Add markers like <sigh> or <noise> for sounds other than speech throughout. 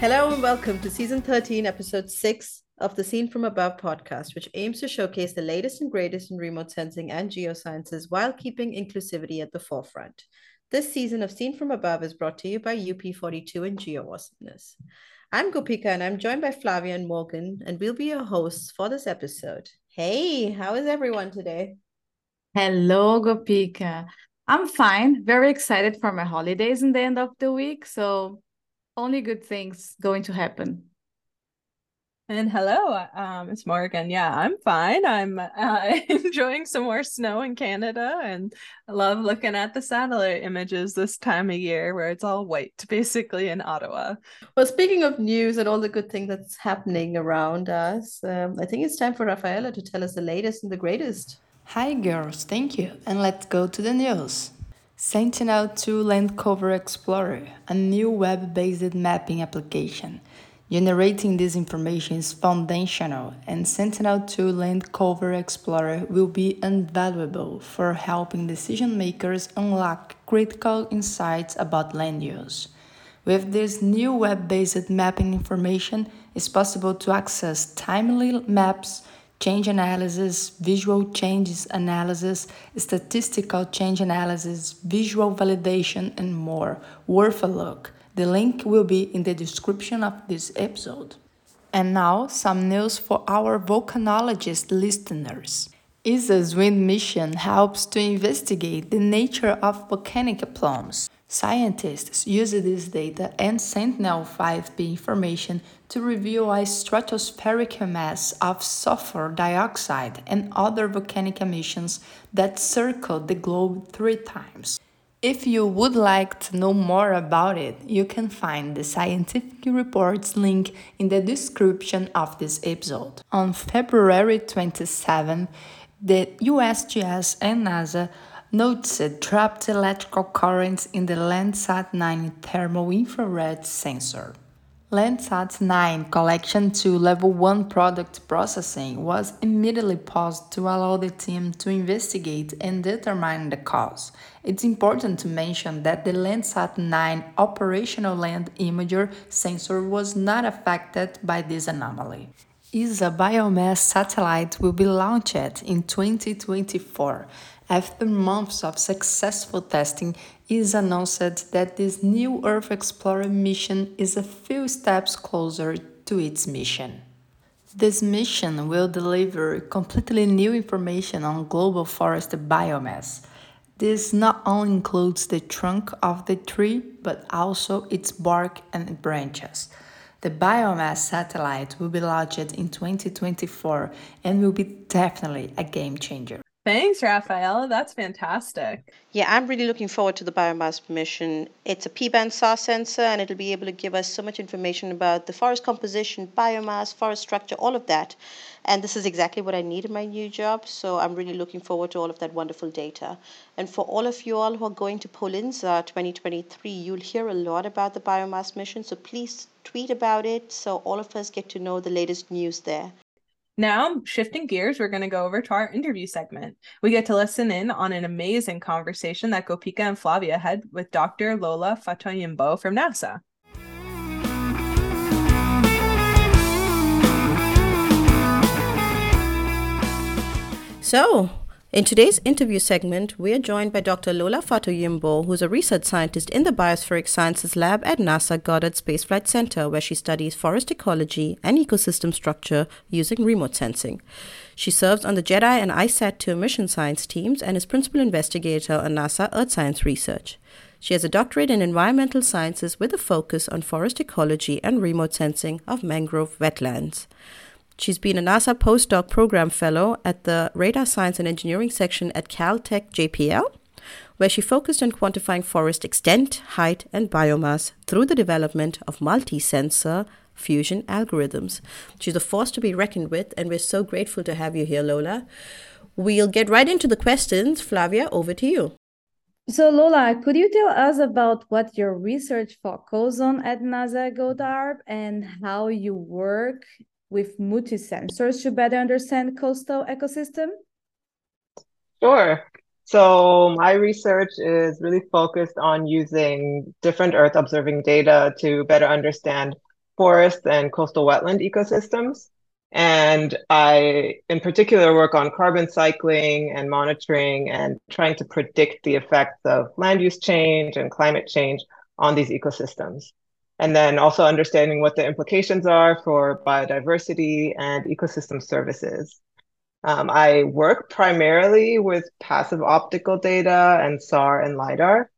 Hello and welcome to season 13, episode 6 of the Scene from Above podcast, which aims to showcase the latest and greatest in remote sensing and geosciences while keeping inclusivity at the forefront. This season of Scene from Above is brought to you by UP42 and GeoAwesomeness. I'm Gopika and I'm joined by Flavia and Morgan, and we'll be your hosts for this episode. Hey, how is everyone today? Hello, Gopika. I'm fine. Very excited for my holidays in the end of the week. So only good things going to happen. And hello, um, it's Morgan. Yeah, I'm fine. I'm uh, <laughs> enjoying some more snow in Canada and I love looking at the satellite images this time of year where it's all white, <laughs> basically in Ottawa. Well, speaking of news and all the good things that's happening around us, um, I think it's time for Rafaela to tell us the latest and the greatest. Hi, girls. Thank you. And let's go to the news. Sentinel-2 Land Cover Explorer, a new web-based mapping application. Generating this information is foundational, and Sentinel-2 Land Cover Explorer will be invaluable for helping decision makers unlock critical insights about land use. With this new web-based mapping information, it's possible to access timely maps change analysis, visual changes analysis, statistical change analysis, visual validation, and more. Worth a look. The link will be in the description of this episode. And now, some news for our volcanologist listeners. ESA's wind mission helps to investigate the nature of volcanic plumes. Scientists use this data and Sentinel-5P information to reveal a stratospheric mass of sulfur dioxide and other volcanic emissions that circle the globe three times. If you would like to know more about it, you can find the scientific reports link in the description of this episode. On February 27, the USGS and NASA noticed trapped electrical currents in the Landsat 9 thermal infrared sensor. Landsat 9 Collection 2 Level 1 product processing was immediately paused to allow the team to investigate and determine the cause. It's important to mention that the Landsat 9 operational land imager sensor was not affected by this anomaly. ESA biomass satellite will be launched in 2024 after months of successful testing, it announced that this new Earth Explorer mission is a few steps closer to its mission. This mission will deliver completely new information on global forest biomass. This not only includes the trunk of the tree, but also its bark and branches. The biomass satellite will be launched in 2024 and will be definitely a game changer. Thanks, Rafaela. That's fantastic. Yeah, I'm really looking forward to the biomass mission. It's a P-band SAR sensor, and it'll be able to give us so much information about the forest composition, biomass, forest structure, all of that. And this is exactly what I need in my new job. So I'm really looking forward to all of that wonderful data. And for all of you all who are going to PolInSAR uh, 2023, you'll hear a lot about the biomass mission. So please tweet about it so all of us get to know the latest news there. Now, shifting gears, we're going to go over to our interview segment. We get to listen in on an amazing conversation that Gopika and Flavia had with Dr. Lola Fatoyinbo from NASA. So, in today's interview segment, we are joined by Dr. Lola Fatoyinbo, who's a research scientist in the Biospheric Sciences Lab at NASA Goddard Space Flight Center, where she studies forest ecology and ecosystem structure using remote sensing. She serves on the GEDI and ICESat 2 mission science teams and is principal investigator on NASA Earth Science Research. She has a doctorate in environmental sciences with a focus on forest ecology and remote sensing of mangrove wetlands. She's been a NASA postdoc program fellow at the Radar Science and Engineering section at Caltech JPL, where she focused on quantifying forest extent, height, and biomass through the development of multi sensor fusion algorithms. She's a force to be reckoned with, and we're so grateful to have you here, Lola. We'll get right into the questions. Flavia, over to you. So, Lola, could you tell us about what your research focuses on at NASA Goddard and how you work with multi-sensors to better understand coastal ecosystem? Sure. So my research is really focused on using different Earth observing data to better understand forest and coastal wetland ecosystems. And I, in particular, work on carbon cycling and monitoring and trying to predict the effects of land use change and climate change on these ecosystems. And then also understanding what the implications are for biodiversity and ecosystem services. Um, I work primarily with passive optical data and SAR and LIDAR.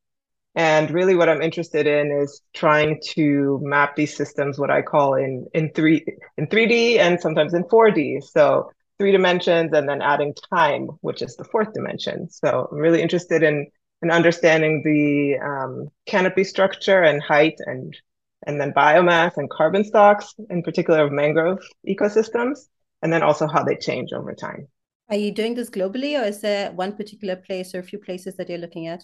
And really what I'm interested in is trying to map these systems, what I call in, in three in 3D and sometimes in 4D. So three dimensions and then adding time, which is the fourth dimension. So I'm really interested in in understanding the um, canopy structure and height and and then biomass and carbon stocks, in particular of mangrove ecosystems, and then also how they change over time. Are you doing this globally or is there one particular place or a few places that you're looking at?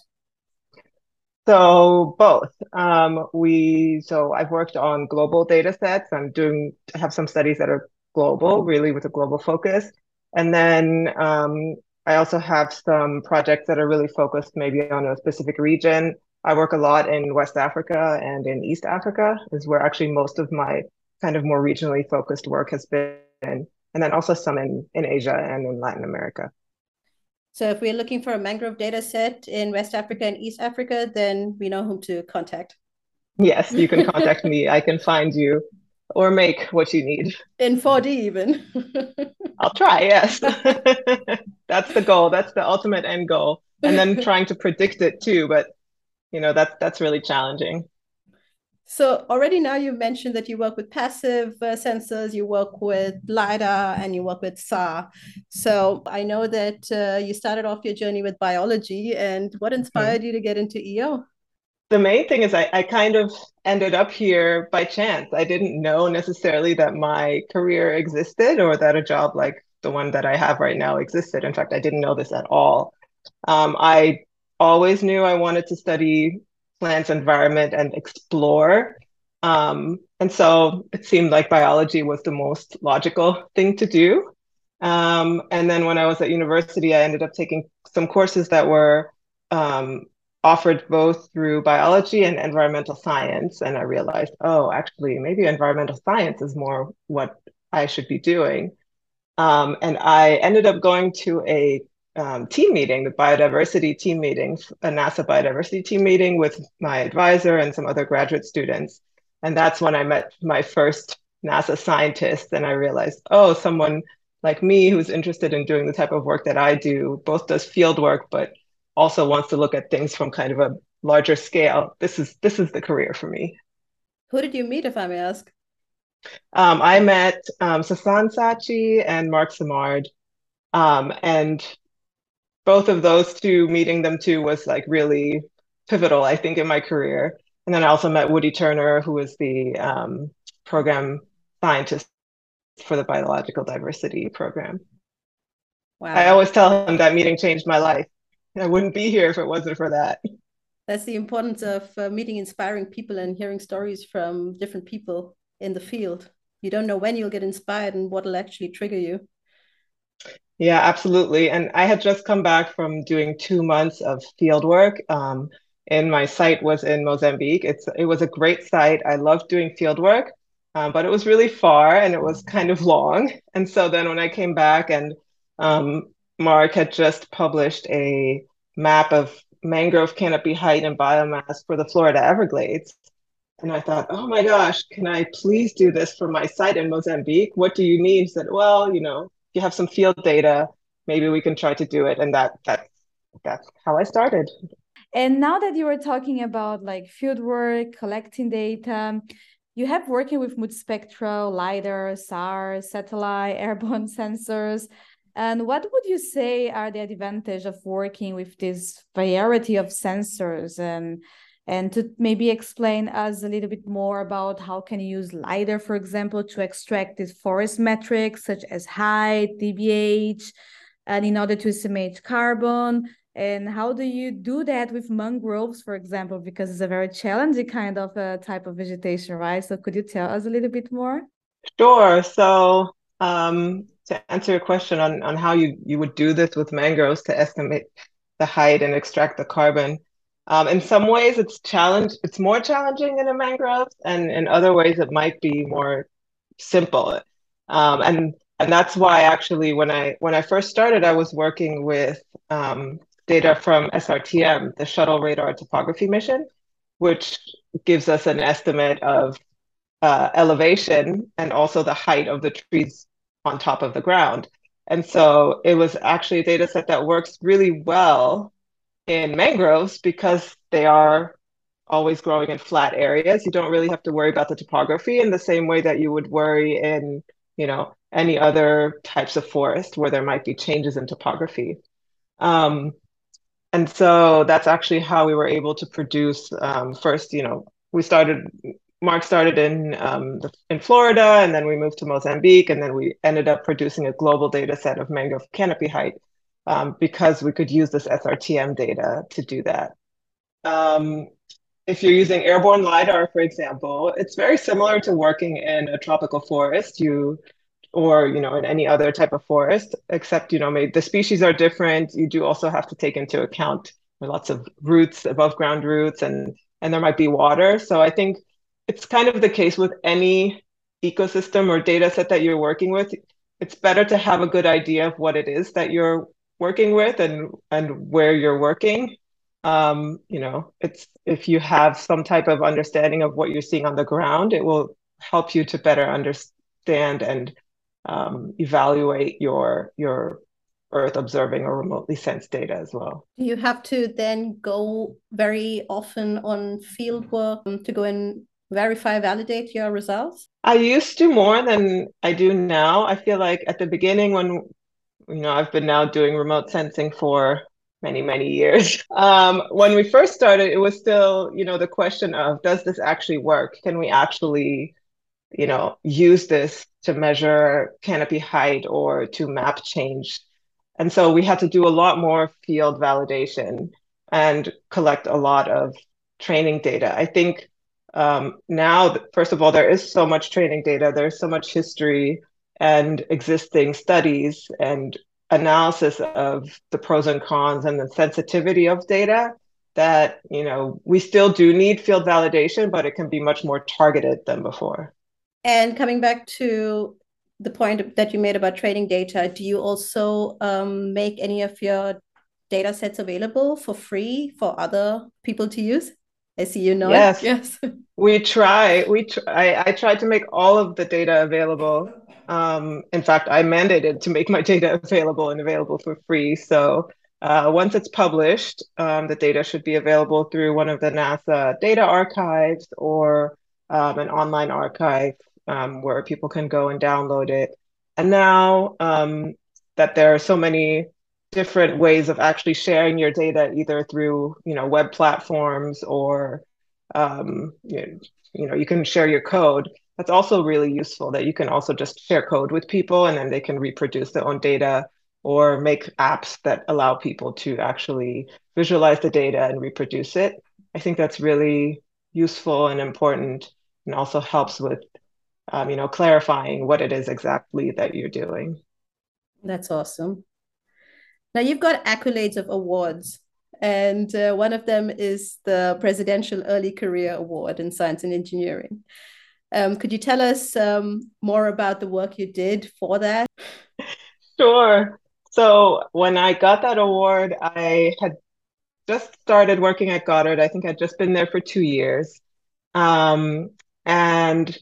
So both. Um, we so I've worked on global data sets. I'm doing have some studies that are global, really with a global focus. And then um, I also have some projects that are really focused maybe on a specific region. I work a lot in West Africa and in East Africa, is where actually most of my kind of more regionally focused work has been, and then also some in, in Asia and in Latin America. So if we're looking for a mangrove data set in West Africa and East Africa, then we know whom to contact. Yes, you can contact <laughs> me. I can find you or make what you need. In 4D even. <laughs> I'll try, yes. <laughs> that's the goal. That's the ultimate end goal. And then trying to predict it too, but you know, that's that's really challenging. So already now you mentioned that you work with passive uh, sensors, you work with LiDAR, and you work with SAR. So I know that uh, you started off your journey with biology, and what inspired mm-hmm. you to get into EO? The main thing is I, I kind of ended up here by chance. I didn't know necessarily that my career existed or that a job like the one that I have right now existed. In fact, I didn't know this at all. Um, I always knew I wanted to study plants environment and explore. Um, and so it seemed like biology was the most logical thing to do. Um, and then when I was at university, I ended up taking some courses that were um, offered both through biology and environmental science. And I realized, oh, actually, maybe environmental science is more what I should be doing. Um, and I ended up going to a um, team meeting, the biodiversity team meeting, a NASA biodiversity team meeting with my advisor and some other graduate students. And that's when I met my first NASA scientist. And I realized, oh, someone like me who's interested in doing the type of work that I do, both does field work, but also wants to look at things from kind of a larger scale. This is this is the career for me. Who did you meet, if I may ask? Um, I met um, Sassan Saatchi and Marc Simard Um, and both of those two meeting them too was like really pivotal i think in my career. And then i also met woody turner who was the um, program scientist for the biological diversity program. Wow. i always tell him that meeting changed my life. I wouldn't be here if it wasn't for that. That's the importance of uh, meeting inspiring people and hearing stories from different people in the field. You don't know when you'll get inspired and what will actually trigger you yeah, absolutely. And I had just come back from doing two months of field work. Um, and my site was in Mozambique. It's it was a great site. I loved doing field work, um, but it was really far and it was kind of long. <laughs> And so then when I came back and um, Marc had just published a map of mangrove canopy height and biomass for the Florida Everglades. And I thought, oh my gosh, can I please do this for my site in Mozambique? What do you need? He said, well, you know, you have some field data, maybe we can try to do it. And that that that's how I started. And now that you were talking about like field work, collecting data, you have working with mood multispectral, LiDAR, SAR, satellite, <laughs> airborne sensors. And what would you say are the advantage of working with this variety of sensors and and to maybe explain us a little bit more about how can you use LiDAR, for example, to extract these forest metrics such as height, dBH, and in order to estimate carbon. And how do you do that with mangroves, for example, because it's a very challenging kind of a type of vegetation, right? So could you tell us a little bit more? Sure. So um, to answer your question on, on how you, you would do this with mangroves to estimate the height and extract the carbon, Um, in some ways, it's challenge. It's more challenging in a mangrove, and in other ways, it might be more simple. Um, and and that's why actually, when I when I first started, I was working with um, data from SRTM, the Shuttle Radar Topography Mission, which gives us an estimate of uh, elevation and also the height of the trees on top of the ground. And so it was actually a data set that works really well in mangroves because they are always growing in flat areas. You don't really have to worry about the topography in the same way that you would worry in, you know, any other types of forest where there might be changes in topography. Um, and so that's actually how we were able to produce um, first, you know, we started Marc started in um, the, in Florida, and then we moved to Mozambique, and then we ended up producing a global data set of mangrove canopy height um, because we could use this SRTM data to do that. Um, if you're using airborne lidar, for example, it's very similar to working in a tropical forest. You or you know in any other type of forest, except you know maybe the species are different. You do also have to take into account lots of roots, above ground roots, and and there might be water. So I think it's kind of the case with any ecosystem or data set that you're working with. It's better to have a good idea of what it is that you're working with and and where you're working. Um, you know, it's if you have some type of understanding of what you're seeing on the ground, it will help you to better understand and um, evaluate your your Earth observing or remotely sensed data as well. You have to then go very often on field work to go and verify, validate your results? I used to more than I do now. I feel like at the beginning, when you know, I've been now doing remote sensing for many, many years. <laughs> Um, when we first started, it was still, you know, the question of does this actually work? Can we actually, you know, use this to measure canopy height or to map change? And so we had to do a lot more field validation and collect a lot of training data. I think um, now, first of all, there is so much training data, there's so much history and existing studies and analysis of the pros and cons and the sensitivity of data that you know we still do need field validation but it can be much more targeted than before. And coming back to the point that you made about training data do you also um, make any of your data sets available for free for other people to use I see you know yes. It. Yes. We try. We try, I, I try to make all of the data available. Um, in fact, I mandated to make my data <laughs> available and available for free. So uh, once it's published, um, the data should be available through one of the NASA data archives or um, an online archive um, where people can go and download it. And now um, that there are so many different ways of actually sharing your data either through you know web platforms or um, you, know, you know you can share your code. That's also really useful that you can also just share code with people and then they can reproduce their own data or make apps that allow people to actually visualize the data and reproduce it. I think that's really useful and important and also helps with um, you know clarifying what it is exactly that you're doing. That's awesome now you've got accolades of awards, and uh, one of them is the Presidential Early Career Award in Science and Engineering. Um, could you tell us um, more about the work you did for that? Sure. So when I got that award, I had just started working at Goddard. I think I'd just been there for two years. Um, and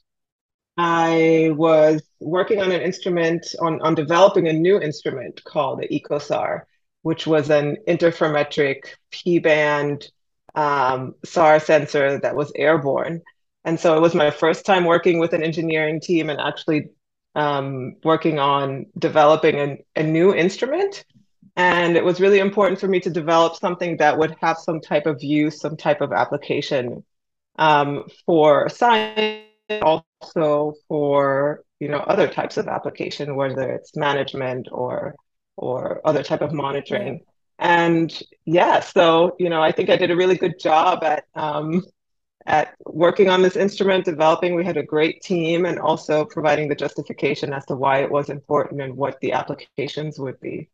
I was working on an instrument, on, on developing a new instrument called the EcoSAR, which was an interferometric P band um, SAR sensor that was airborne. And so it was my first time working with an engineering team and actually um, working on developing a, a new instrument. And it was really important for me to develop something that would have some type of use, some type of application um, for science also for you know other types of application, whether it's management or or other type of monitoring. And yeah, so you know, I think I did a really good job at um, at working on this instrument, developing. We had a great team, and also providing the justification as to why it was important and what the applications would be.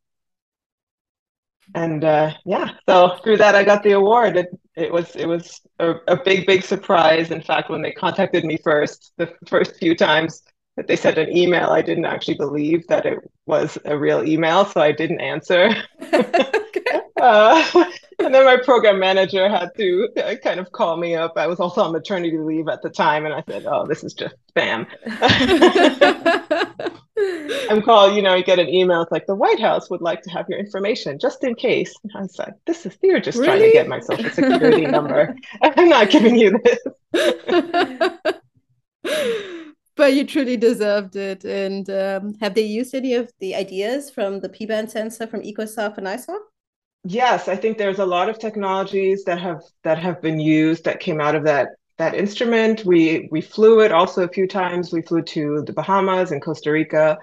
And uh, yeah, so through that I got the award. It it was it was a, a big big surprise. In fact, when they contacted me first, the first few times that they sent an email, I didn't actually believe that it was a real email, so I didn't answer. <laughs> uh, <laughs> and then my program manager had to uh, kind of call me up. I was also on maternity leave at the time, and I said, "Oh, this is just spam." <laughs> I'm called, you know, you get an email. It's like the White House would like to have your information just in case. And I was like, "This is you're just really? trying to get my social security number. <laughs> I'm not giving you this." but you truly deserved it. And um, have they used any of the ideas from the P band sensor from EcoSAR for NISAR? Yes, I think there's a lot of technologies that have that have been used that came out of that that instrument. We we flew it also a few times. We flew to the Bahamas and Costa Rica,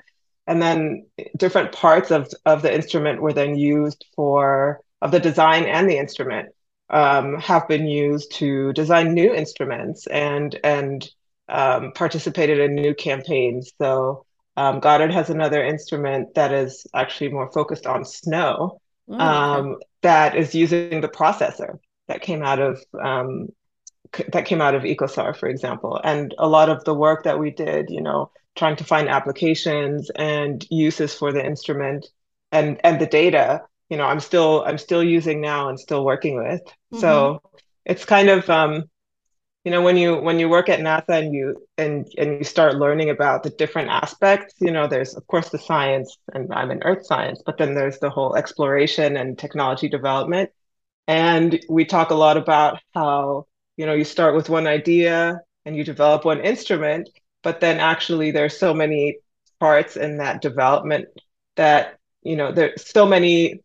and then different parts of of the instrument were then used for of the design and the instrument um, have been used to design new instruments and and um, participated in new campaigns. So um, Goddard has another instrument that is actually more focused on snow oh. Um, that is using the processor that came out of um, c- that came out of EcoSAR, for example. And a lot of the work that we did, you know, trying to find applications and uses for the instrument and and the data, you know, I'm still I'm still using now and still working with. Mm-hmm. So it's kind of um, you know when you when you work at nasa and you and and you start learning about the different aspects you know there's of course the science and i'm in earth science but then there's the whole exploration and technology development. And we talk a lot about how you know you start with one idea and you develop one instrument but then actually there's so many parts in that development that you know there's so many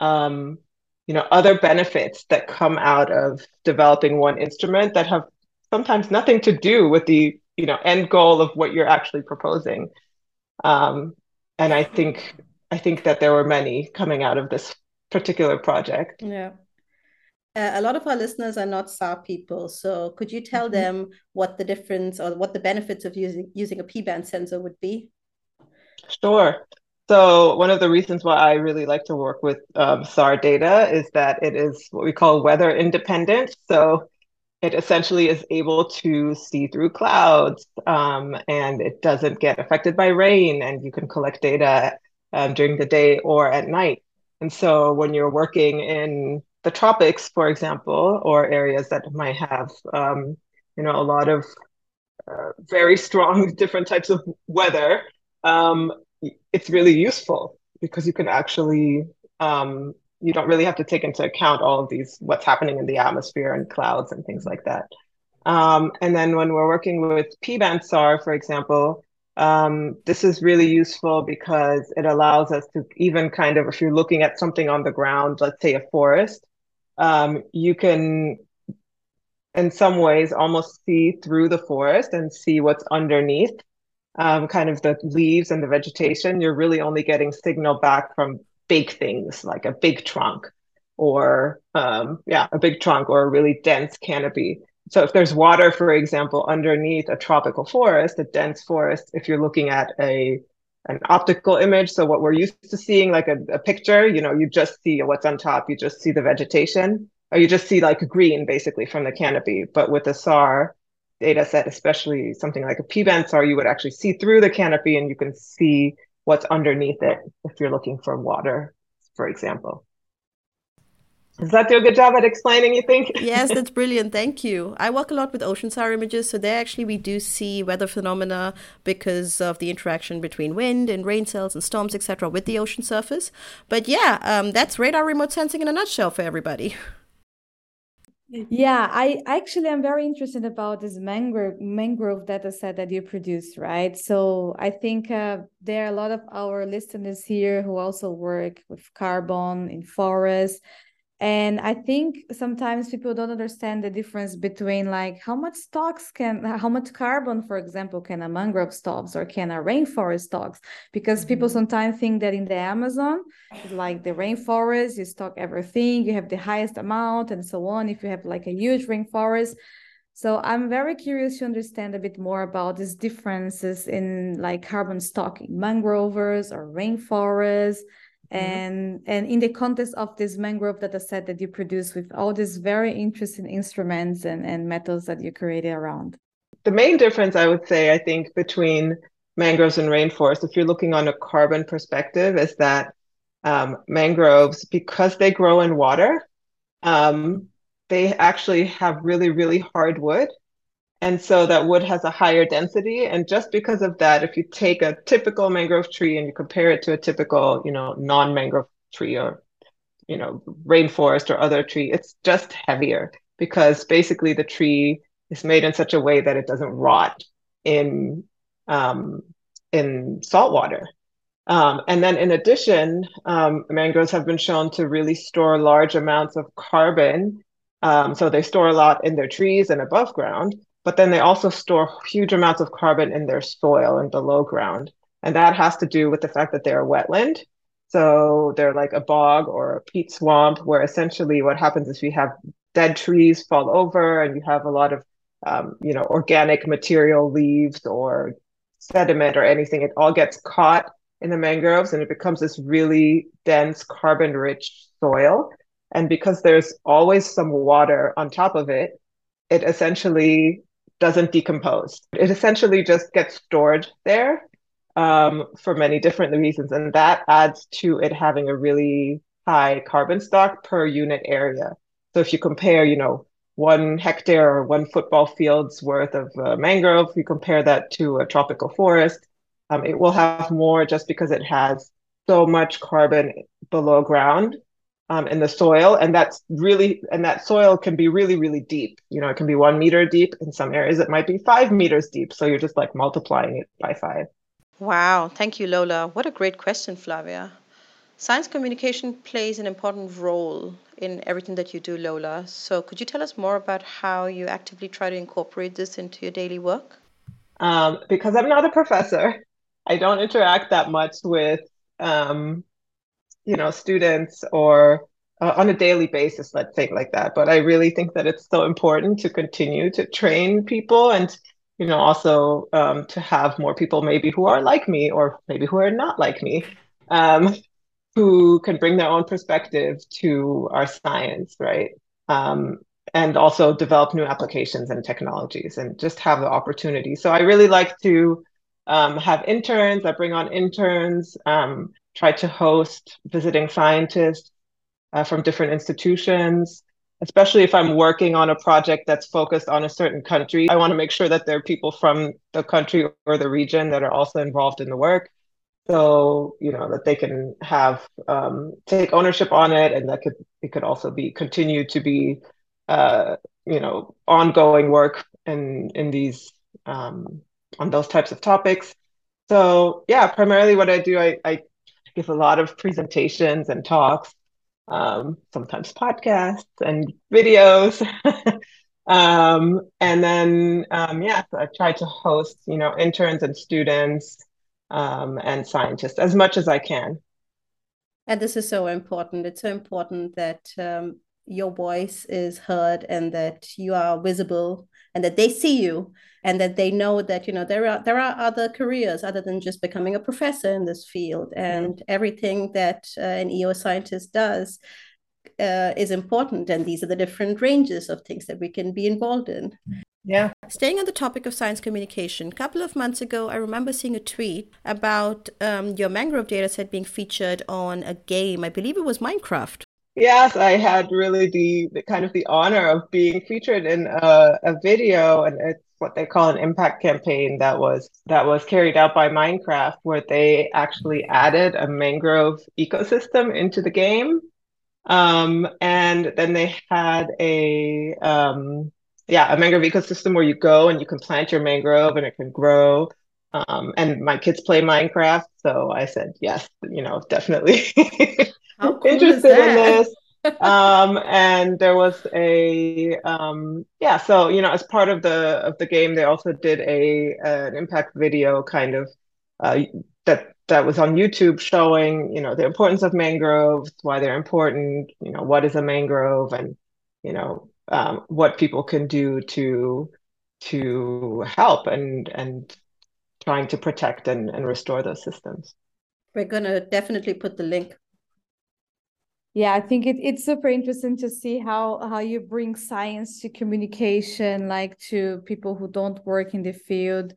um, you know other benefits that come out of developing one instrument that have sometimes nothing to do with the you know end goal of what you're actually proposing um, and i think i think that there were many coming out of this particular project yeah uh, a lot of our listeners are not SAR people, so could you tell mm-hmm. them what the difference or what the benefits of using using a P-band sensor would be? Sure. So one of the reasons why I really like to work with um, SAR data is that it is what we call weather independent. So it essentially is able to see through clouds um, and it doesn't get affected by rain and you can collect data um, during the day or at night. And so when you're working in the tropics, for example, or areas that might have, um, you know, a lot of uh, very strong <laughs> different types of weather, um, it's really useful because you can actually um, you don't really have to take into account all of these what's happening in the atmosphere and clouds and things like that. Um, and then when we're working with P-band SAR, for example, um, this is really useful because it allows us to even kind of, if you're looking at something on the ground, let's say a forest, um, you can, in some ways, almost see through the forest and see what's underneath um, kind of the leaves and the vegetation, you're really only getting signal back from big things like a big trunk or um, yeah, a big trunk or a really dense canopy. So if there's water, for example, underneath a tropical forest, a dense forest, if you're looking at a an optical image, so what we're used to seeing, like a, a picture, you know, you just see what's on top, you just see the vegetation, or you just see like green basically from the canopy. But with a SAR, data set, especially something like a P-band SAR, you would actually see through the canopy and you can see what's underneath it if you're looking for water, for example. Does that do a good job at explaining, you think? yes, that's <laughs> brilliant. Thank you. I work a lot with ocean SAR images, so there actually we do see weather phenomena because of the interaction between wind and rain cells and storms, etc., with the ocean surface. But yeah, um, that's radar remote sensing in a nutshell for everybody. <laughs> Yeah, I actually i'm very interested about this mangrove mangrove data set that you produce right? So I think uh, there are a lot of our listeners here who also work with carbon in forests and i think sometimes people don't understand the difference between like how much stocks can how much carbon for example can a mangrove stocks or can a rainforest stocks because mm-hmm. people sometimes think that in the amazon like the rainforest you stock everything you have the highest amount and so on if you have like a huge rainforest so i'm very curious to understand a bit more about these differences in like carbon stocking mangroves or rainforests Mm-hmm. And mm-hmm. and in the context of this mangrove data set that you produce with all these very interesting instruments and, and methods that you created around the main difference i would say i think between mangroves and rainforests if you're looking on a carbon perspective is that um, mangroves because they grow in water um, they actually have really really hard wood and so that wood has a higher density. And just because of that, if you take a typical mangrove tree and you compare it to a typical, you know, non-mangrove tree or, you know, rainforest or other tree, it's just heavier because basically the tree is made in such a way that it doesn't rot in um, in salt water. Um, and then in addition, um, mangroves have been shown to really store large amounts of carbon. Um, so they store a lot in their trees and above ground but then they also store huge amounts of carbon in their soil and below ground. And that has to do with the fact that they're a wetland. So they're like a bog or a peat swamp, where essentially what happens is we have dead trees fall over and you have a lot of, um, you know, organic material, leaves or sediment or anything. It all gets caught in the mangroves and it becomes this really dense carbon rich soil. And because there's always some water on top of it, it essentially doesn't decompose. It essentially just gets stored there um, for many different reasons. And that adds to it having a really high carbon stock per unit area. So if you compare, you know, one hectare or one football field's worth of uh, mangrove, you compare that to a tropical forest, um, it will have more just because it has so much carbon below ground um, in the soil and that's really and that soil can be really really deep. You know it can be one meter deep in some areas. It might be five meters deep. So you're just like multiplying it by five. Wow. Thank you lola. What a great question flavia. Science communication plays an important role in everything that you do lola. So could you tell us more about how you actively try to incorporate this into your daily work? Um, because i'm not a professor i don't interact that much with um, you know students or uh, on a daily basis let's say like that. But i really think that it's so important to continue to train people and you know also um, to have more people maybe who are like me or maybe who are not like me um, who can bring their own perspective to our science right? Um, and also develop new applications and technologies and just have the opportunity. So i really like to um, have interns. I bring on interns try to host visiting scientists uh, from different institutions, especially if I'm working on a project that's focused on a certain country. I want to make sure that there are people from the country or the region that are also involved in the work. So, you know, that they can have um, take ownership on it and that could it could also be continue to be uh, you know, ongoing work in in these um, on those types of topics. So yeah, primarily what I do, I, I give a lot of presentations and talks, um, sometimes podcasts and videos. <laughs> um, and then, um, yeah, so I try to host, you know, interns and students um, and scientists as much as I can. And this is so important. It's so important that um, your voice is heard and that you are visible and that they see you and that they know that you know there are there are other careers other than just becoming a professor in this field. And mm-hmm. everything that uh, an EO scientist does uh, is important. And these are the different ranges of things that we can be involved in. Yeah. Staying on the topic of science communication a couple of months ago i remember seeing a tweet about um, your mangrove dataset being featured on a game. I believe it was minecraft Yes, I had really the, the kind of the honor of being featured in a, a video, and it's what they call an impact campaign that was that was carried out by Minecraft, where they actually added a mangrove ecosystem into the game, um, and then they had a um, yeah a mangrove ecosystem where you go and you can plant your mangrove and it can grow. Um, and my kids play Minecraft, so I said yes, you know, definitely. <laughs> Cool interested in this. <laughs> um, and there was a um, yeah. So you know, as part of the of the game, they also did a an impact video kind of uh, that that was on YouTube showing you know the importance of mangroves, why they're important, you know, what is a mangrove, and you know um, what people can do to to help and and trying to protect and, and restore those systems. We're gonna definitely put the link yeah i think it, it's super interesting to see how how you bring science to communication like to people who don't work in the field.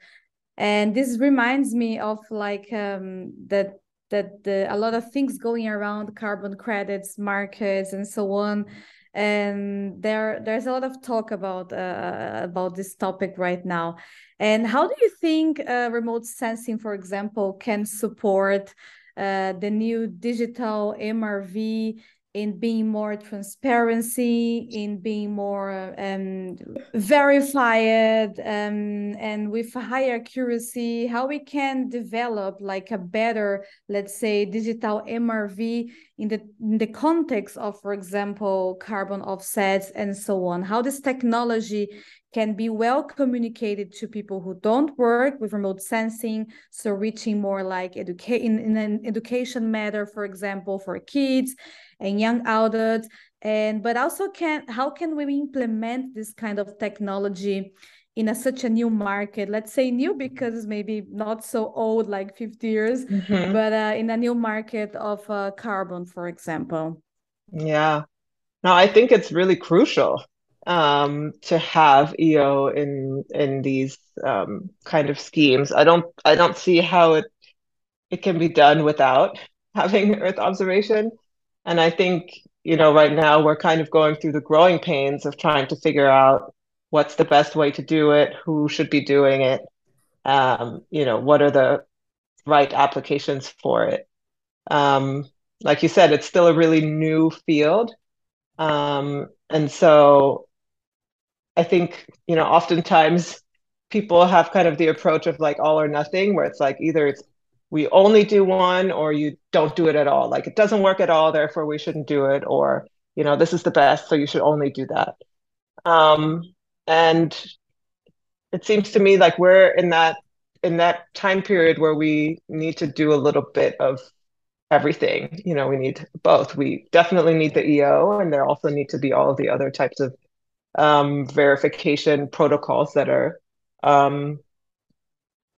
And this reminds me of like um that that the, a lot of things going around carbon credits markets and so on. And there there's a lot of talk about uh, about this topic right now. And how do you think uh, remote sensing for example can support uh, the new digital MRV in being more transparency, in being more um, verified, um, and with higher accuracy, how we can develop like a better, let's say, digital MRV in the in the context of, for example, carbon offsets and so on. How this technology can be well communicated to people who don't work with remote sensing. So reaching more like educate in, in an education matter for example for kids and young adults. And but also can how can we implement this kind of technology in a, such a new market? Let's say new because maybe not so old like 50 years mm-hmm. but uh, in a new market of uh, carbon for example. Yeah. No i think it's really crucial um, to have EO in in these um, kind of schemes. I don't I don't see how it it can be done without <laughs> having Earth observation. And I think you know right now we're kind of going through the growing pains of trying to figure out what's the best way to do it, who should be doing it, um, you know, what are the right applications for it. Um, like you said, it's still a really new field. Um, and so I think, you know, oftentimes people have kind of the approach of like all or nothing, where it's like either it's we only do one or you don't do it at all. Like it doesn't work at all, therefore we shouldn't do it, or you know, this is the best, so you should only do that. Um, and it seems to me like we're in that in that time period where we need to do a little bit of everything. You know, we need both. We definitely need the EO, and there also need to be all the other types of um, verification protocols that are um,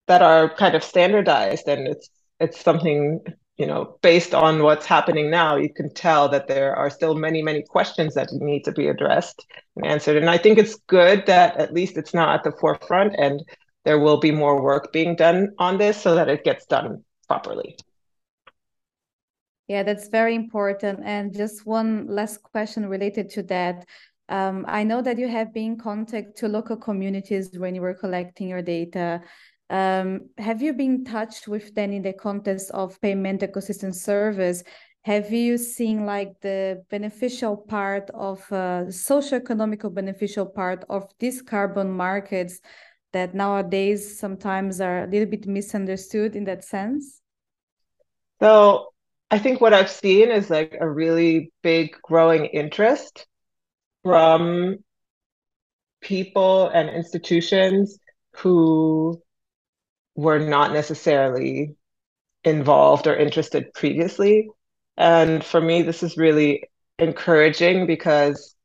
that are kind of standardized, and it's it's something you know based on what's happening now. You can tell that there are still many many questions that need to be addressed and answered, and I think it's good that at least it's not at the forefront, and there will be more work being done on this so that it gets done properly. Yeah, that's very important. And just one last question related to that. Um, I know that you have been in contact to local communities when you were collecting your data. Um, have you been touched with them in the context of payment ecosystem service? Have you seen like the beneficial part of uh, socio-economical beneficial part of these carbon markets that nowadays sometimes are a little bit misunderstood in that sense? So I think what I've seen is like a really big growing interest from people and institutions who were not necessarily involved or interested previously. And for me, this is really encouraging because,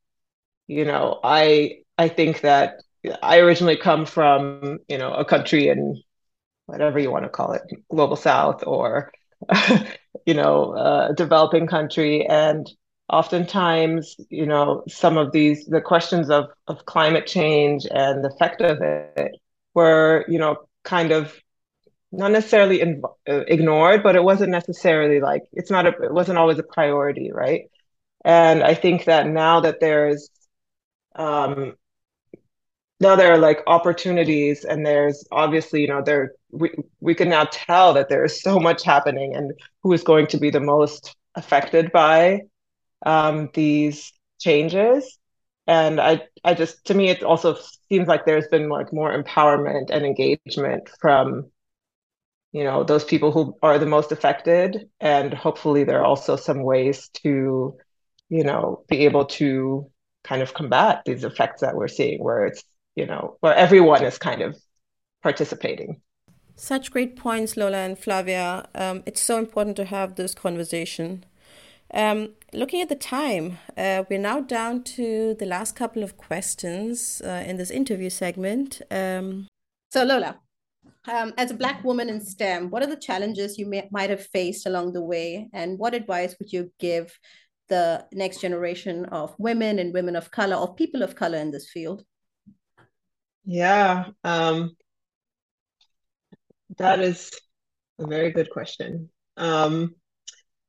you know, I I think that I originally come from, you know, a country in whatever you want to call it, global south or, <laughs> you know, a developing country. And oftentimes, you know, some of these the questions of of climate change and the effect of it were, you know, kind of not necessarily in, uh, ignored, but it wasn't necessarily like it's not a it wasn't always a priority, right? And I think that now that there's um, now there are like opportunities and there's obviously you know there we, we can now tell that there is so much happening and who is going to be the most affected by um, these changes. And i i just to me it also seems like there's been like more empowerment and engagement from you know those people who are the most affected. And hopefully there are also some ways to you know be able to kind of combat these effects that we're seeing where it's you know where everyone is kind of participating. Such great points lola and flavia. Um, it's so important to have this conversation um, looking at the time, uh, we're now down to the last couple of questions uh, in this interview segment. Um, so, Lola, um, as a Black woman in STEM, what are the challenges you may, might have faced along the way, and what advice would you give the next generation of women and women of color, or people of color in this field? Yeah, um, that is a very good question. Um,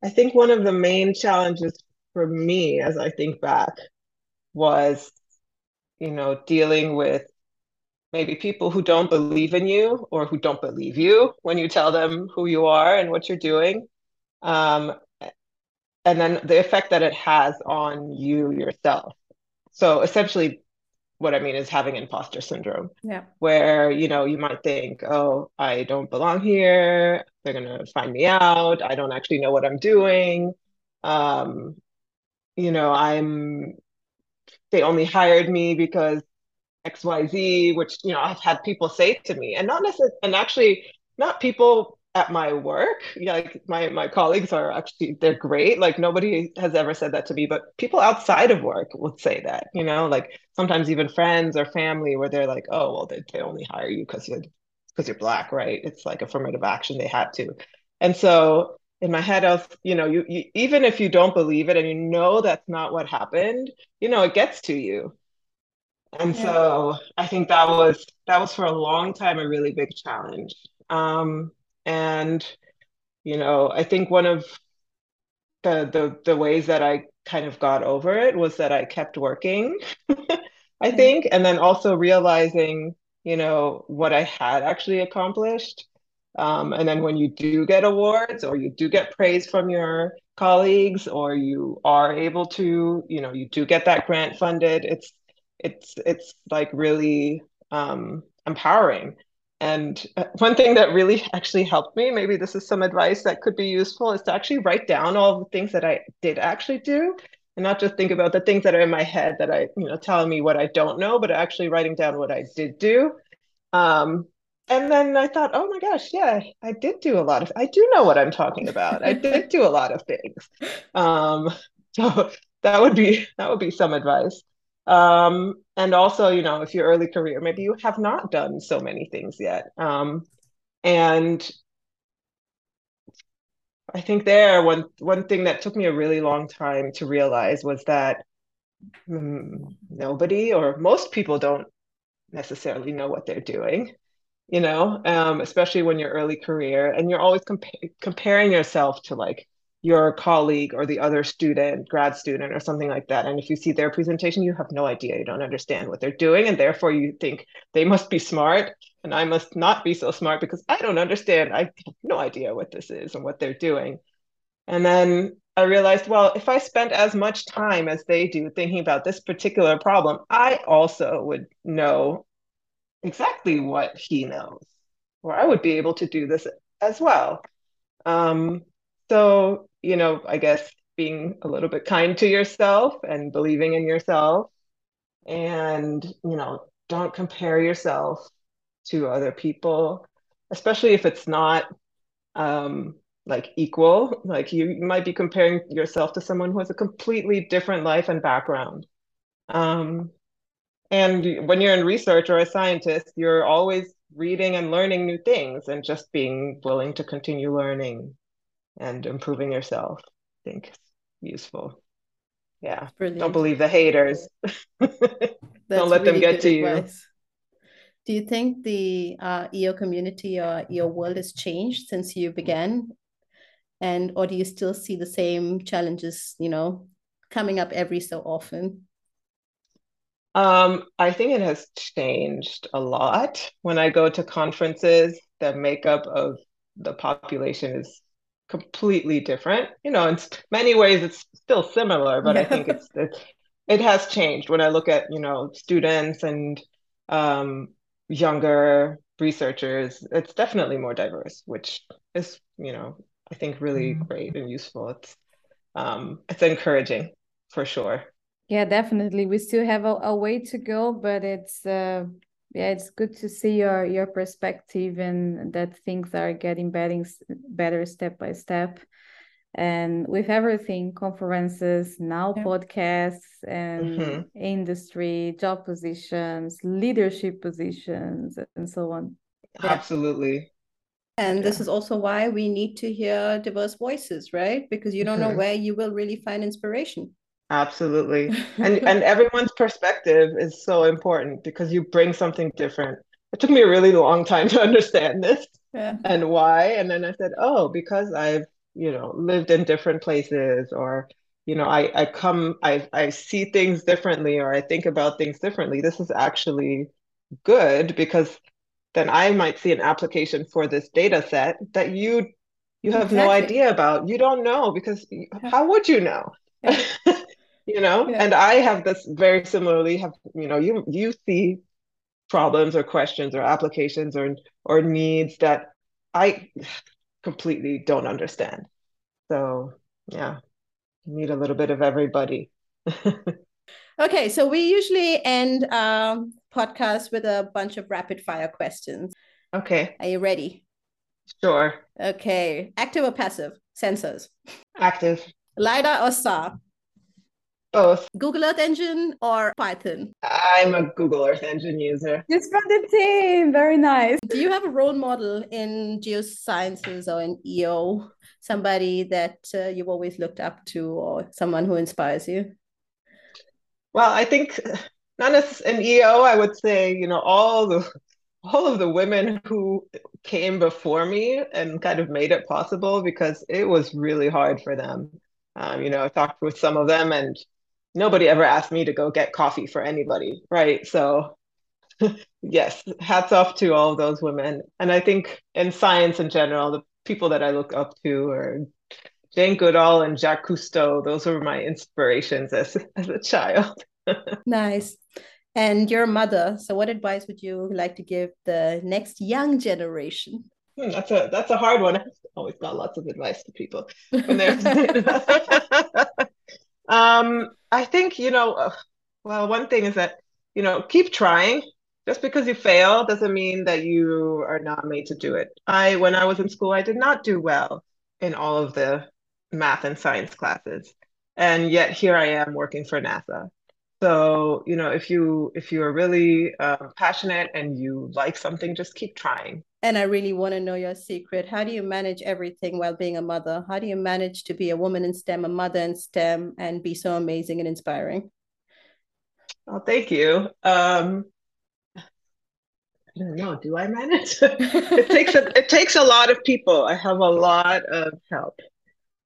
I think one of the main challenges for me as I think back was, you know, dealing with maybe people who don't believe in you or who don't believe you when you tell them who you are and what you're doing. Um, and then the effect that it has on you yourself. So essentially, what I mean is having imposter syndrome. Yeah. Where, you know, you might think, oh, I don't belong here. They're going to find me out. I don't actually know what I'm doing. Um, you know, I'm, they only hired me because XYZ, which, you know, I've had people say to me, and not necessarily, and actually, not people at my work yeah, like my my colleagues are actually they're great like nobody has ever said that to me but people outside of work would say that you know like sometimes even friends or family where they're like oh well they, they only hire you because you're because you're black right? It's like affirmative action they had to. And so in my head I was you know you, you even if you don't believe it and you know that's not what happened you know it gets to you. And yeah. so i think that was that was for a long time a really big challenge. Um and, you know, I think one of the the the ways that I kind of got over it was that I kept working, <laughs> I think, and then also realizing, you know, what I had actually accomplished. Um, and then when you do get awards or you do get praise from your colleagues or you are able to, you know, you do get that grant funded, it's it's it's like really um, empowering. And uh, one thing that really actually helped me, maybe this is some advice that could be useful, is to actually write down all the things that I did actually do and not just think about the things that are in my head that I, you know, telling me what I don't know, but actually writing down what I did do. Um, and then I thought, oh my gosh, yeah, I did do a lot of, I do know what I'm talking about. I did do a lot of things. Um, <laughs> so that would be, that would be some advice. Um, and also, you know, if your early career, maybe you have not done so many things yet. Um, and I think there one one thing that took me a really long time to realize was that mm, nobody or most people don't necessarily know what they're doing you know um, especially when you're early career and you're always compa- comparing yourself to like your colleague or the other student, grad student, or something like that. And if you see their presentation, you have no idea. You don't understand what they're doing. And therefore, you think they must be smart and I must not be so smart because I don't understand. I have no idea what this is and what they're doing. And then I realized, well, if I spent as much time as they do thinking about this particular problem, I also would know exactly what he knows, or I would be able to do this as well. Um, so you know, I guess being a little bit kind to yourself and believing in yourself. And, you know, don't compare yourself to other people, especially if it's not um, like equal. Like you, might be comparing yourself to someone who has a completely different life and background. Um, and when you're in research or a scientist, you're always reading and learning new things and just being willing to continue learning and improving yourself. I think is useful. Yeah. Brilliant. Don't believe the haters. <laughs> Don't let really them get to advice. you. Do you think the uh, EO community or EO world has changed since you began? And or do you still see the same challenges, you know, coming up every so often? Um, I think it has changed a lot. When I go to conferences, the makeup of the population is completely different. You know, in many ways it's still similar, but yeah. I think it's, it's it has changed when I look at you know students and um, younger researchers. It's definitely more diverse, which is you know I think really mm. great and useful. It's um, it's encouraging for sure. Yeah, definitely. We still have a, a way to go, but it's uh, yeah it's good to see your your perspective and that things are getting better better step by step and with everything conferences now yeah. podcasts and mm-hmm. industry job positions leadership positions and so on yeah. absolutely And Yeah. this is also why we need to hear diverse voices, right? Because you don't know Mhm. where you will really find inspiration. Absolutely. <laughs> And and everyone's perspective is so important because you bring something different. It took me a really long time to <laughs> understand this Yeah. and why. And then I said, oh, because I've, you know, lived in different places or, you know, I, I come, I, I see things differently or I think about things differently. This is actually good because then I might see an application for this data set that you you have no idea about. You don't know because how would you know? Yeah. <laughs> You know? Yeah. And I have this very similarly have, you know, you you see problems or questions or applications or or needs that I completely don't understand. So yeah, you need a little bit of everybody. <laughs> Okay, so we usually end um podcast with a bunch of rapid fire questions. Okay, Are you ready? sure. Okay, active or passive? Sensors. Active, LiDAR or SAR? Both. Google Earth Engine or Python? I'm a Google Earth Engine user. Just from the team. Very nice. Do you have a role model in geosciences or in EO? Somebody that uh, you've always looked up to or someone who inspires you? Well, I think not necessarily in EO, I would say, you know, all the all of the women who came before me and kind of made it possible because it was really hard for them. Um, you know, I talked with some of them and nobody ever asked me to go get coffee for anybody, right? So <laughs> yes, hats off to all of those women. And I think in science in general, the people that I look up to are Jane Goodall and Jacques Cousteau. Those were my inspirations as <laughs> as a child. <laughs> Nice. And your mother. So, what advice would you like to give the next young generation? Hmm, that's a that's a hard one. I've always got lots of advice to people when they're um, I think, you know, uh, well, one thing is that, you know, keep trying. Just because you fail doesn't mean that you are not made to do it. I, when I was in school, I did not do well in all of the math and science classes. And yet here I am working for NASA. So, you know, if you if you are really um, passionate and you like something, just keep trying. And I really want to know your secret. How do you manage everything while being a mother? How do you manage to be a woman in STEM, a mother in STEM, and be so amazing and inspiring? Oh, thank you. Um, I don't know. Do I manage? <laughs> It takes a it takes a lot of people. I have a lot of help.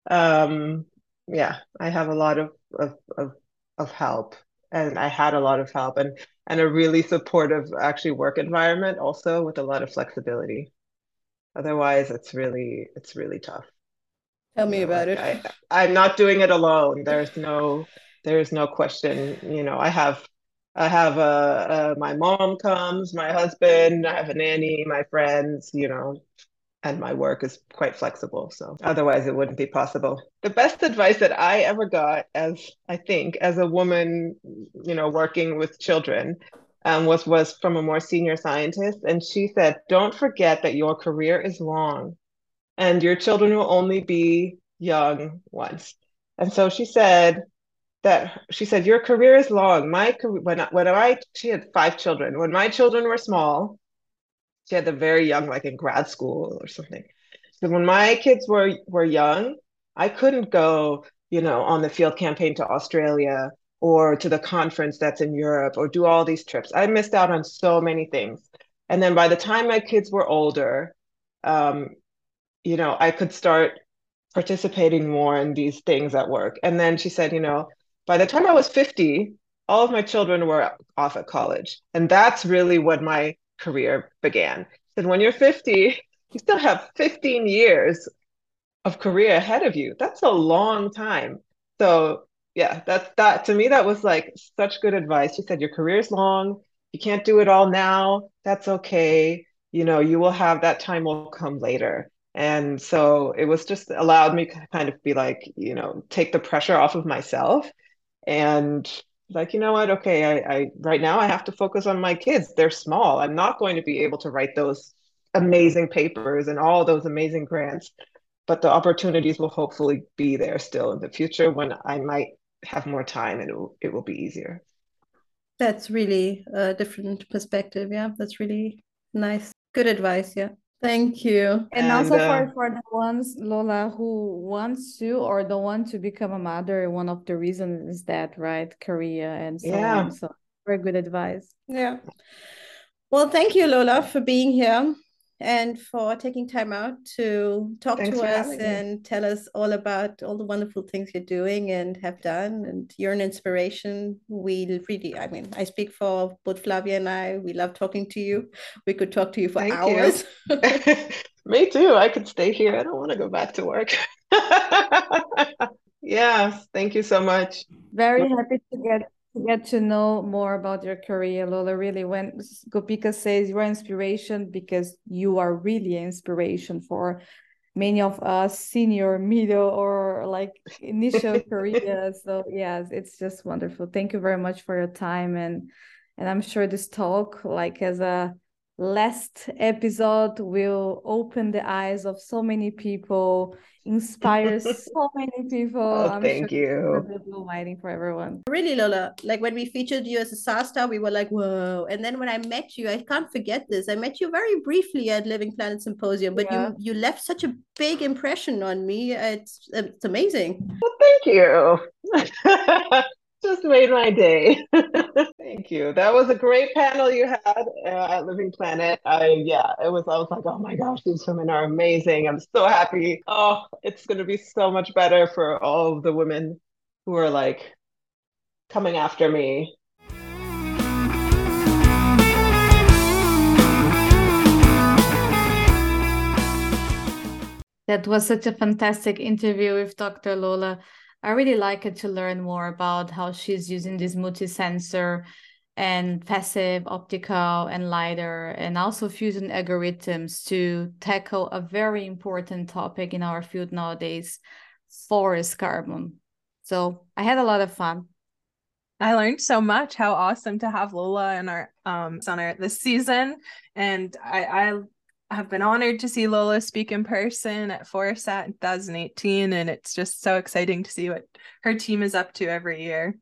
Um, yeah, I have a lot of of of, of help, and I had a lot of help, and and a really supportive actually work environment also with a lot of flexibility. Otherwise, it's really it's really tough. Tell me You know, about like it. I I'm not doing it alone. There's no there's no question. You know, I have I have a, a my mom comes, my husband, I have a nanny, my friends, you know, and my work is quite flexible. So otherwise it wouldn't be possible. The best advice that I ever got as I think as a woman, you know, working with children um, was was from a more senior scientist. And she said, don't forget that your career is long and your children will only be young once. And so she said that she said your career is long. My career when I, when I she had five children. When my children were small, she had them very young, like in grad school or something. So when my kids were were young, I couldn't go, you know, on the field campaign to Australia or to the conference that's in Europe or do all these trips. I missed out on so many things. And then by the time my kids were older, um, you know, I could start participating more in these things at work. And then she said, you know, by the time I was 50, all of my children were off at college. And that's really when my career began. And when you're 50, you still have 15 years of career ahead of you. That's a long time. So yeah, that's that to me, that was like such good advice. She said, your career's long. You can't do it all now. That's okay. You know, you will have that time will come later. And so it was just allowed me kind of be like, you know, take the pressure off of myself and like, you know what? Okay, I, I right now I have to focus on my kids. They're small. I'm not going to be able to write those amazing papers and all those amazing grants, but the opportunities will hopefully be there still in the future when I might have more time and it will, it will be easier. That's really a different perspective. Yeah, that's really nice. Good advice. Yeah. Thank you. And, and also uh, for, for the ones, Lola, who wants to or don't want to become a mother, one of the reasons is that, right? Career and so yeah. on. So very good advice. Yeah. Well, thank you, Lola, for being here and for taking time out to talk Thanks to us and me. tell us all about all the wonderful things you're doing and have done. And you're an inspiration. We really, I mean, I speak for both Flavia and I. We love talking to you. We could talk to you for Thank hours. You. <laughs> me too. I could stay here. I don't want to go back to work. <laughs> yes. Thank you so much. Very happy to get get to know more about your career, Lola. Really, when Gopika says you're inspiration because you are really inspiration for many of us, senior, middle, or like initial <laughs> career. So yes, it's just wonderful. Thank you very much for your time and and I'm sure this talk, like as a last episode, will open the eyes of so many people inspires <laughs> so many people. Oh, I'm thank sure you. Writing for everyone. Really, Lola. Like when we featured you as a star star, we were like, whoa. And then when I met you, I can't forget this. I met you very briefly at Living Planet Symposium, but yeah. you you left such a big impression on me. It's it's amazing. Well, thank you. <laughs> just made my day. <laughs> Thank you. That was a great panel you had uh, at Living Planet. I yeah, it was. I was like, oh my gosh, these women are amazing. I'm so happy. Oh, it's gonna be so much better for all of the women who are like coming after me. That was such a fantastic interview with Dr. Lola. I really like it to learn more about how she's using this multi-sensor and passive, optical, and LiDAR, and also fusion algorithms to tackle a very important topic in our field nowadays, forest carbon. So I had a lot of fun. I learned so much. How awesome to have Lola in our um on our this season, and I I have been honored to see Lola speak in person at ForestSAT in 2018, and it's just so exciting to see what her team is up to every year.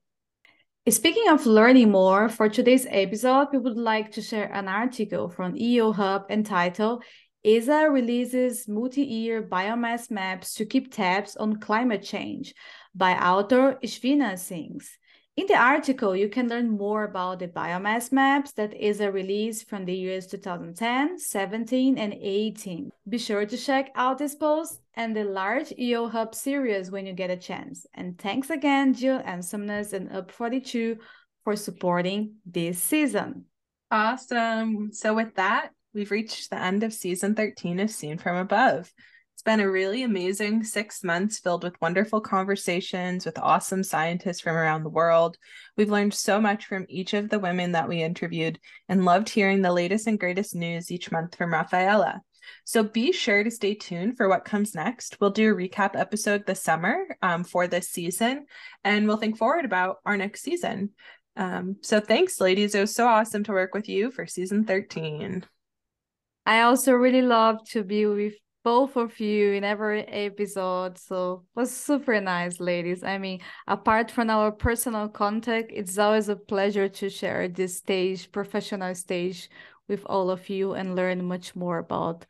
Speaking of learning more, for today's episode, we would like to share an article from EO Hub entitled ESA releases multi-year biomass maps to keep tabs on climate change by author Ishveena Singh. In the article, you can learn more about the biomass maps that is a release from the years 2010, 17, and 18. Be sure to check out this post and the large EO Hub series when you get a chance. And thanks again, Jill Awesomeness and UP42 for supporting this season. Awesome. So with that, we've reached the end of season 13 of Scene From Above been a really amazing six months filled with wonderful conversations with awesome scientists from around the world. We've learned so much from each of the women that we interviewed and loved hearing the latest and greatest news each month from Rafaela. So be sure to stay tuned for what comes next. We'll do a recap episode this summer um, for this season, and we'll think forward about our next season. Um, so thanks, ladies. It was so awesome to work with you for season 13. I also really love to be with both of you in every episode. So it was super nice, ladies. I mean, apart from our personal contact, it's always a pleasure to share this stage, professional stage, with all of you and learn much more about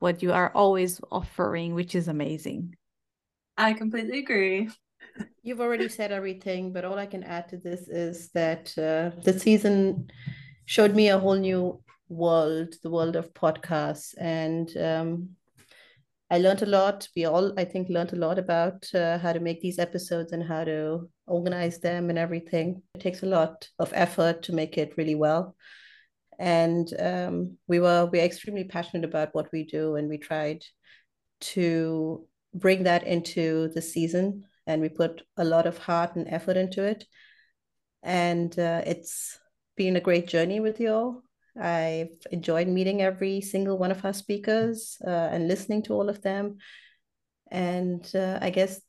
what you are always offering, which is amazing. I completely agree. You've already said everything, but all I can add to this is that uh, the season showed me a whole new world, the world of podcasts, and um, I learned a lot. We all, I think, learned a lot about uh, how to make these episodes and how to organize them and everything. It takes a lot of effort to make it really well. And um, we were we are extremely passionate about what we do, and we tried to bring that into the season. And we put a lot of heart and effort into it. And uh, it's been a great journey with you all. I've enjoyed meeting every single one of our speakers uh, and listening to all of them. And uh, I guess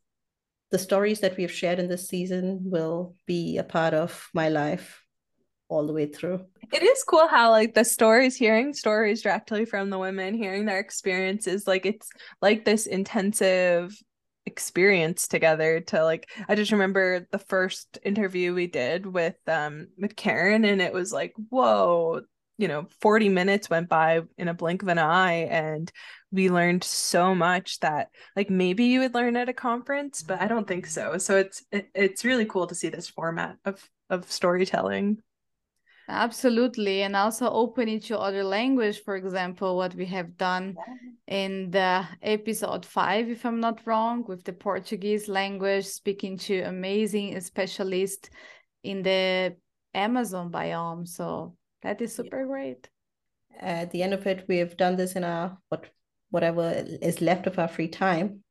the stories that we have shared in this season will be a part of my life all the way through. It is cool how like the stories, hearing stories directly from the women, hearing their experiences, like it's like this intensive experience together to like I just remember the first interview we did with um with Karen and it was like whoa you know 40 minutes went by in a blink of an eye and we learned so much that like maybe you would learn at a conference but i don't think so. So it's it, it's really cool to see this format of of storytelling. Absolutely and also open it to other language for example what we have done in the episode 5 if i'm not wrong with the portuguese language speaking to amazing specialists in the amazon biome. So that is super great at the end of it we have done this in our what whatever is left of our free time.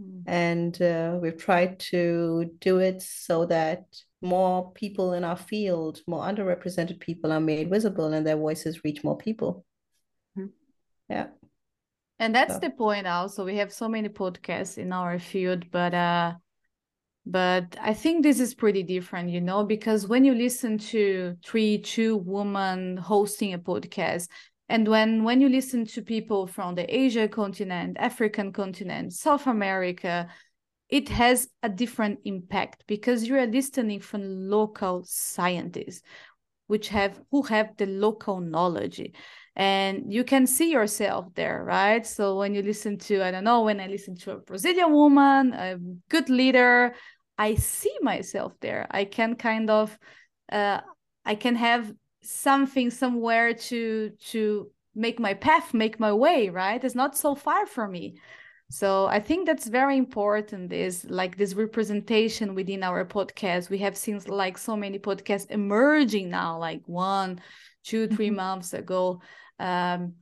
Mm. And uh, we've tried to do it so that more people in our field, more underrepresented people are made visible and their voices reach more people. Mm. Yeah. And that's so. the point also. We have so many podcasts in our field, but uh but I think this is pretty different, you know, because when you listen to three, two women hosting a podcast, and when when you listen to people from the asia continent african continent south america it has a different impact because you are listening from local scientists which have who have the local knowledge. And you can see yourself there right? So when you listen to i don't know when i listen to a brazilian woman a good leader i see myself there. I can kind of uh, i can have something somewhere to to make my path make my way right? It's not so far from me. So i think that's very important is like this representation within our podcast. We have seen like so many podcasts emerging now like one two three mm-hmm. months ago. Um,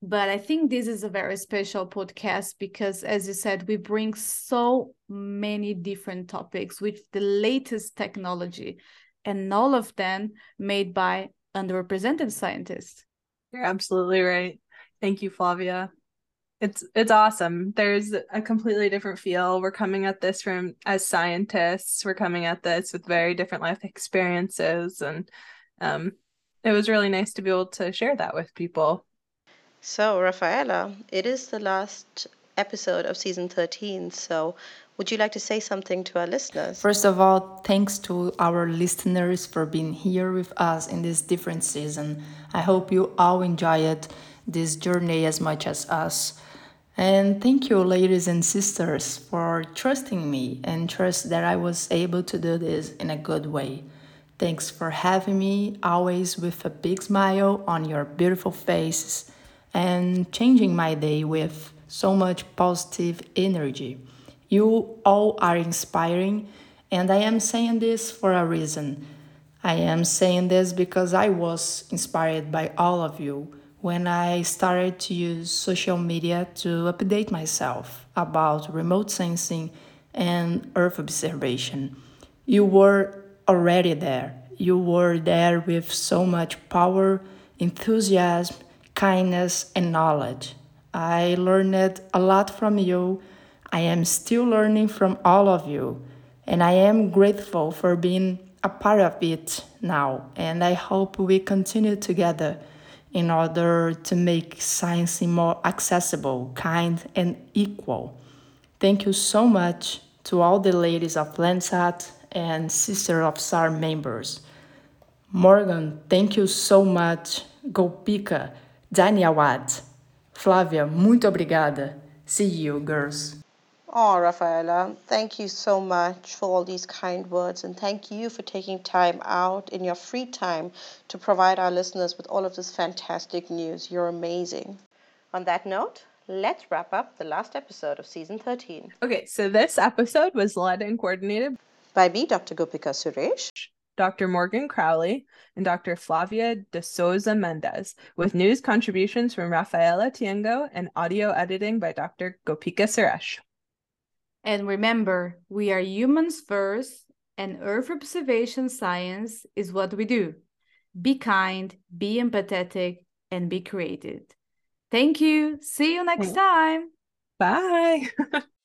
but i think this is a very special podcast because as you said we bring so many different topics with the latest technology and all of them made by underrepresented scientists. You're absolutely right. Thank you, Flavia. It's it's awesome. There's a completely different feel. We're coming at this from as scientists. We're coming at this with very different life experiences, and um, it was really nice to be able to share that with people. So, Rafaela, it is the last episode of season 13. So, would you like to say something to our listeners? First of all, thanks to our listeners for being here with us in this different season. I hope you all enjoyed this journey as much as us. And thank you, ladies and sisters, for trusting me and trust that I was able to do this in a good way. Thanks for having me, always with a big smile on your beautiful faces and changing my day with so much positive energy. You all are inspiring, and I am saying this for a reason. I am saying this because I was inspired by all of you when I started to use social media to update myself about remote sensing and Earth observation. You were already there. You were there with so much power, enthusiasm, kindness, and knowledge. I learned a lot from you I am still learning from all of you, and I am grateful for being a part of it now. And I hope we continue together in order to make science more accessible, kind, and equal. Thank you so much to all the ladies of Landsat and Sister of SAR members. Morgan, thank you so much. Gopika, Daniawad, Flávia, muito obrigada. See you, girls. Oh, Rafaela, thank you so much for all these kind words, and thank you for taking time out in your free time to provide our listeners with all of this fantastic news. You're amazing. On that note, let's wrap up the last episode of season 13. Okay, so this episode was led and coordinated by me, Dr. Gopika Suresh. Dr. Morgan Crowley, and Dr. Flavia de Souza Mendez, with news contributions from Rafaela Tiengo and audio editing by Dr. Gopika Suresh. And remember, we are humans first, and Earth observation science is what we do. Be kind, be empathetic, and be creative. Thank you. See you next time. Bye. <laughs>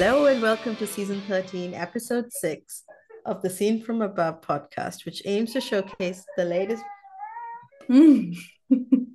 Hello and welcome to season 13, episode 6 of the Scene from Above podcast, which aims to showcase the latest. Mm. <laughs>